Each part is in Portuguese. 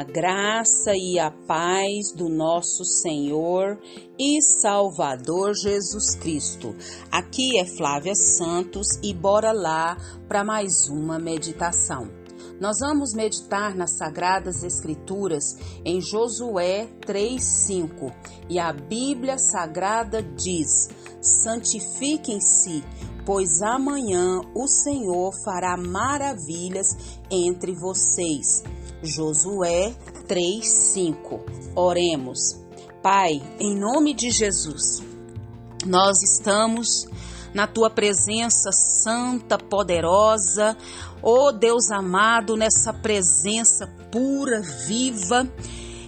A graça e a paz do nosso Senhor e Salvador Jesus Cristo. Aqui é Flávia Santos e bora lá para mais uma meditação. Nós vamos meditar nas Sagradas Escrituras em Josué 3:5 e a Bíblia Sagrada diz: Santifiquem-se, pois amanhã o Senhor fará maravilhas entre vocês. Josué 3:5. Oremos. Pai, em nome de Jesus, nós estamos na tua presença santa, poderosa, ó oh Deus amado, nessa presença pura, viva,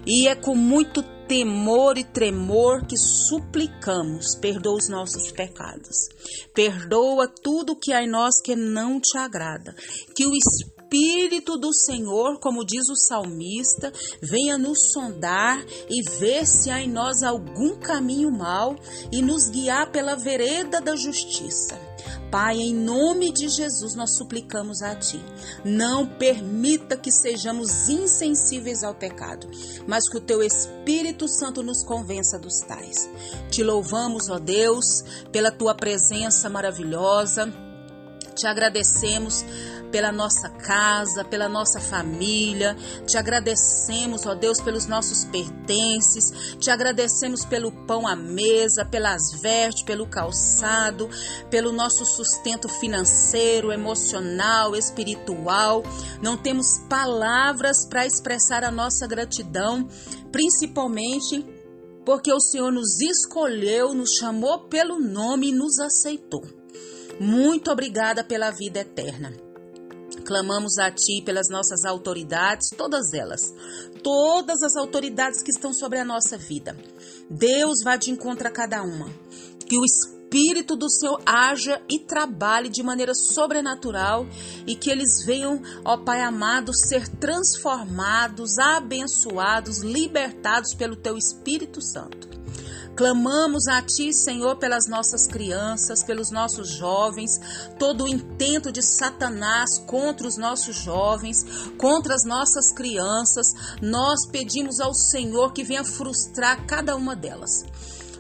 e é com muito temor e tremor que suplicamos, perdoa os nossos pecados. Perdoa tudo que há em nós que não te agrada. Que o Espírito Espírito do Senhor, como diz o salmista, venha nos sondar e ver se há em nós algum caminho mau e nos guiar pela vereda da justiça. Pai, em nome de Jesus, nós suplicamos a Ti. Não permita que sejamos insensíveis ao pecado, mas que o Teu Espírito Santo nos convença dos tais. Te louvamos, ó Deus, pela Tua presença maravilhosa. Te agradecemos pela nossa casa, pela nossa família. Te agradecemos, ó Deus, pelos nossos pertences. Te agradecemos pelo pão à mesa, pelas vestes, pelo calçado, pelo nosso sustento financeiro, emocional, espiritual. Não temos palavras para expressar a nossa gratidão, principalmente porque o Senhor nos escolheu, nos chamou pelo nome e nos aceitou. Muito obrigada pela vida eterna. Clamamos a Ti pelas nossas autoridades, todas elas, todas as autoridades que estão sobre a nossa vida. Deus vai de encontro a cada uma. Que o Espírito do Senhor haja e trabalhe de maneira sobrenatural e que eles venham, ó Pai amado, ser transformados, abençoados, libertados pelo Teu Espírito Santo. Clamamos a Ti, Senhor, pelas nossas crianças, pelos nossos jovens, todo o intento de Satanás contra os nossos jovens, contra as nossas crianças. Nós pedimos ao Senhor que venha frustrar cada uma delas.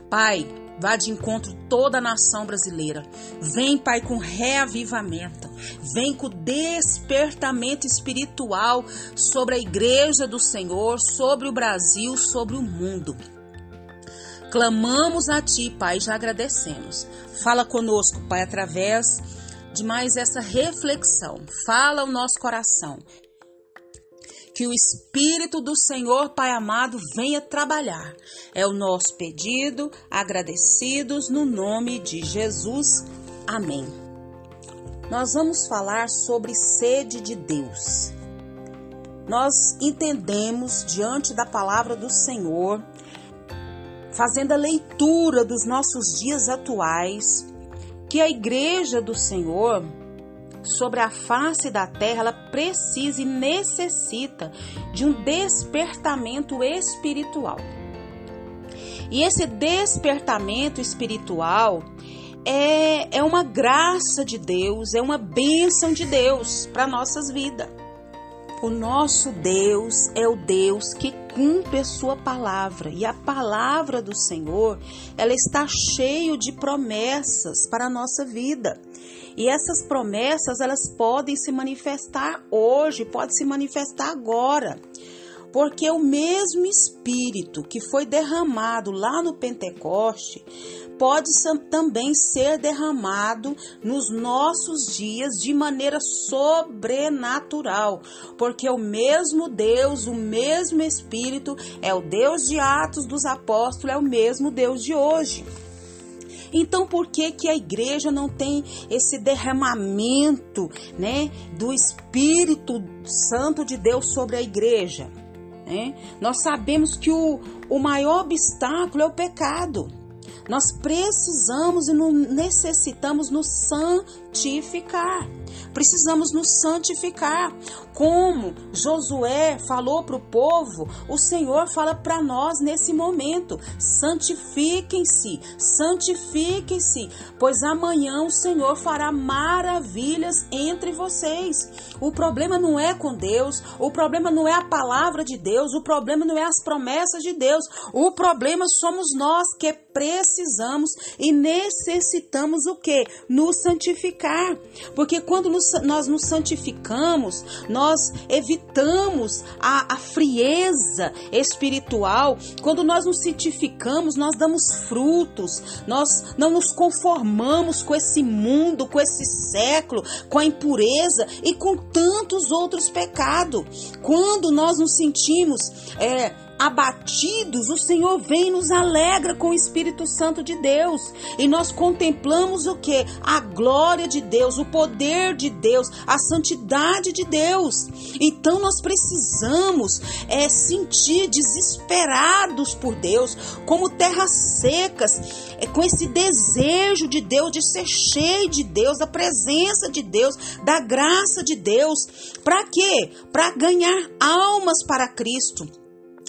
Pai, vá de encontro toda a nação brasileira. Vem, Pai, com reavivamento. Vem com despertamento espiritual sobre a igreja do Senhor, sobre o Brasil, sobre o mundo. Clamamos a Ti, Pai, já agradecemos. Fala conosco, Pai, através de mais essa reflexão. Fala o nosso coração. Que o Espírito do Senhor, Pai amado, venha trabalhar. É o nosso pedido, agradecidos no nome de Jesus. Amém. Nós vamos falar sobre sede de Deus. Nós entendemos diante da palavra do Senhor fazendo a leitura dos nossos dias atuais, que a igreja do Senhor sobre a face da terra, ela precisa e necessita de um despertamento espiritual. E esse despertamento espiritual é, é uma graça de Deus, é uma bênção de Deus para nossas vidas. O nosso Deus é o Deus que cumpre a sua palavra e a palavra do Senhor, ela está cheio de promessas para a nossa vida. E essas promessas, elas podem se manifestar hoje, pode se manifestar agora. Porque o mesmo espírito que foi derramado lá no Pentecoste pode também ser derramado nos nossos dias de maneira sobrenatural, porque o mesmo Deus, o mesmo Espírito, é o Deus de Atos dos Apóstolos, é o mesmo Deus de hoje. Então, por que que a igreja não tem esse derramamento, né, do Espírito Santo de Deus sobre a igreja? Né? Nós sabemos que o, o maior obstáculo é o pecado. Nós precisamos e necessitamos nos santificar. Precisamos nos santificar. Como Josué falou para o povo, o Senhor fala para nós nesse momento: santifiquem-se, santifiquem-se, pois amanhã o Senhor fará maravilhas entre vocês. O problema não é com Deus, o problema não é a palavra de Deus, o problema não é as promessas de Deus, o problema somos nós que precisamos e necessitamos o que? Nos santificar. Porque quando nos, nós nos santificamos, nós evitamos a, a frieza espiritual. Quando nós nos santificamos, nós damos frutos, nós não nos conformamos com esse mundo, com esse século, com a impureza e com tantos outros pecados. Quando nós nos sentimos é, abatidos, o Senhor vem e nos alegra com o Espírito Santo de Deus. E nós contemplamos o que? A glória de Deus, o poder de Deus, a santidade de Deus. Então nós precisamos é, sentir desesperados por Deus, como terras secas, é, com esse desejo de Deus, de ser cheio de Deus, da presença de Deus, da graça de Deus. Para quê? Para ganhar almas para Cristo.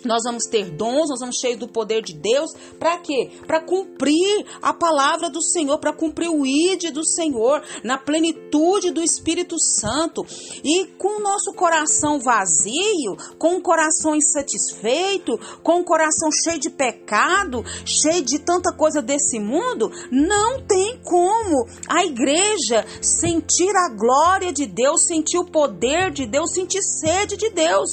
Nós vamos ter dons, nós vamos cheios do poder de Deus. Para quê? Para cumprir a palavra do Senhor, para cumprir o ID do Senhor, na plenitude do Espírito Santo. E com o nosso coração vazio, com o coração insatisfeito, com o coração cheio de pecado, cheio de tanta coisa desse mundo, não tem como a igreja sentir a glória de Deus, sentir o poder de Deus, sentir sede de Deus.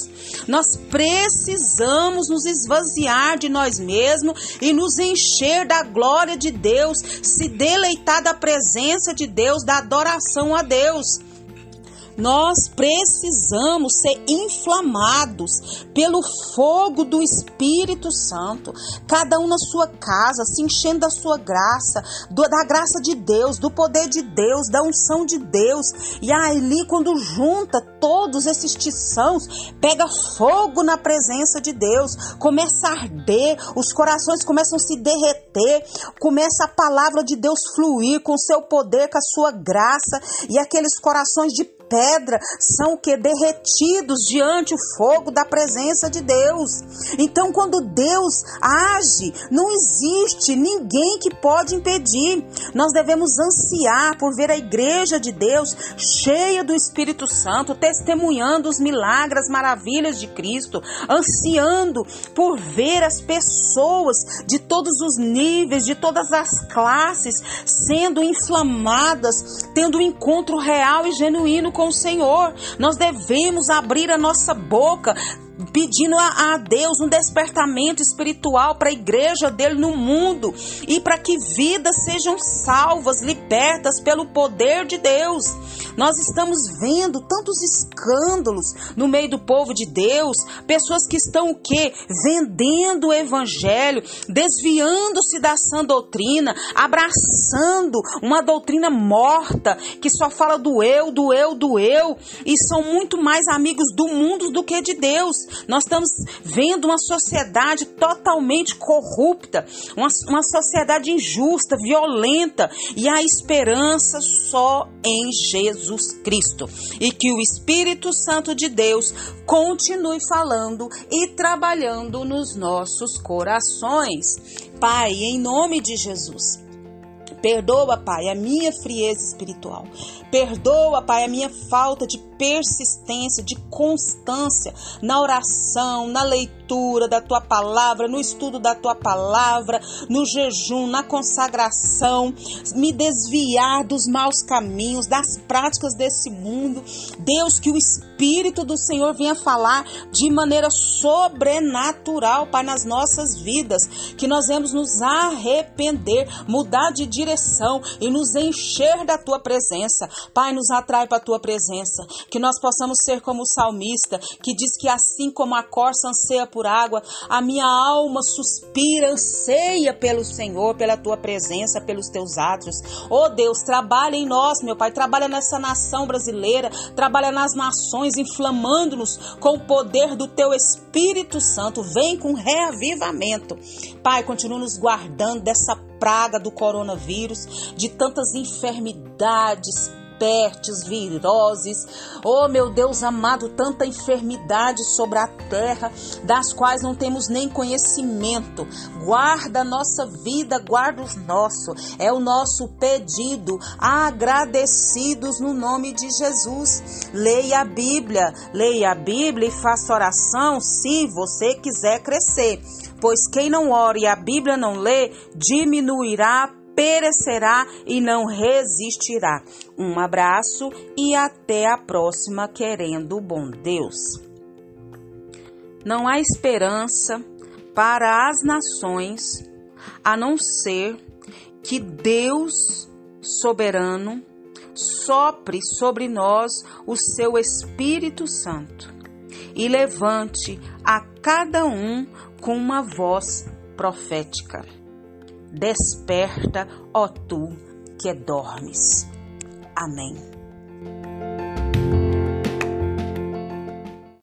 Nós precisamos precisamos nos esvaziar de nós mesmos e nos encher da glória de Deus, se deleitar da presença de Deus, da adoração a Deus. Nós precisamos ser inflamados pelo fogo do Espírito Santo, cada um na sua casa, se enchendo da sua graça, do, da graça de Deus, do poder de Deus, da unção de Deus. E ali, quando junta todos esses tiçãos, pega fogo na presença de Deus, começa a arder, os corações começam a se derreter, começa a palavra de Deus fluir com seu poder, com a sua graça, e aqueles corações de pedra são que derretidos diante o fogo da presença de Deus. Então, quando Deus age, não existe ninguém que pode impedir. Nós devemos ansiar por ver a igreja de Deus cheia do Espírito Santo, testemunhando os milagres, maravilhas de Cristo, ansiando por ver as pessoas de todos os níveis, de todas as classes, sendo inflamadas, tendo um encontro real e genuíno com com o Senhor. Nós devemos abrir a nossa boca pedindo a, a Deus um despertamento espiritual para a igreja dele no mundo e para que vidas sejam salvas, libertas pelo poder de Deus. Nós estamos vendo tantos escândalos no meio do povo de Deus, pessoas que estão o quê? Vendendo o evangelho, desviando-se da sã doutrina, abraçando uma doutrina morta que só fala do eu, do eu, do eu e são muito mais amigos do mundo do que de Deus. Nós estamos vendo uma sociedade totalmente corrupta, uma, uma sociedade injusta, violenta, e a esperança só em Jesus Cristo. E que o Espírito Santo de Deus continue falando e trabalhando nos nossos corações. Pai, em nome de Jesus. Perdoa, Pai, a minha frieza espiritual. Perdoa, Pai, a minha falta de persistência, de constância na oração, na leitura da tua palavra, no estudo da tua palavra, no jejum, na consagração, me desviar dos maus caminhos, das práticas desse mundo. Deus, que o Espírito do Senhor venha falar de maneira sobrenatural, Pai, nas nossas vidas, que nós vamos nos arrepender, mudar de direção e nos encher da tua presença. Pai, nos atrai para a tua presença, que nós possamos ser como o salmista, que diz que assim como a corça anseia por água, a minha alma suspira, anseia pelo Senhor, pela tua presença, pelos teus atos. Oh Deus, trabalha em nós, meu Pai, trabalha nessa nação brasileira, trabalha nas nações, inflamando-nos com o poder do teu Espírito Santo. Vem com reavivamento. Pai, continua nos guardando dessa praga do coronavírus, de tantas enfermidades, pestes, viroses, oh meu Deus amado, tanta enfermidade sobre a terra, das quais não temos nem conhecimento. Guarda a nossa vida, guarda os nossos. É o nosso pedido, agradecidos no nome de Jesus. Leia a Bíblia, leia a Bíblia e faça oração se você quiser crescer. Pois quem não ora e a Bíblia não lê, diminuirá perecerá e não resistirá. Um abraço e até a próxima, querendo o bom Deus. Não há esperança para as nações a não ser que Deus soberano sopre sobre nós o seu Espírito Santo e levante a cada um com uma voz profética. Desperta, ó tu que dormes. Amém.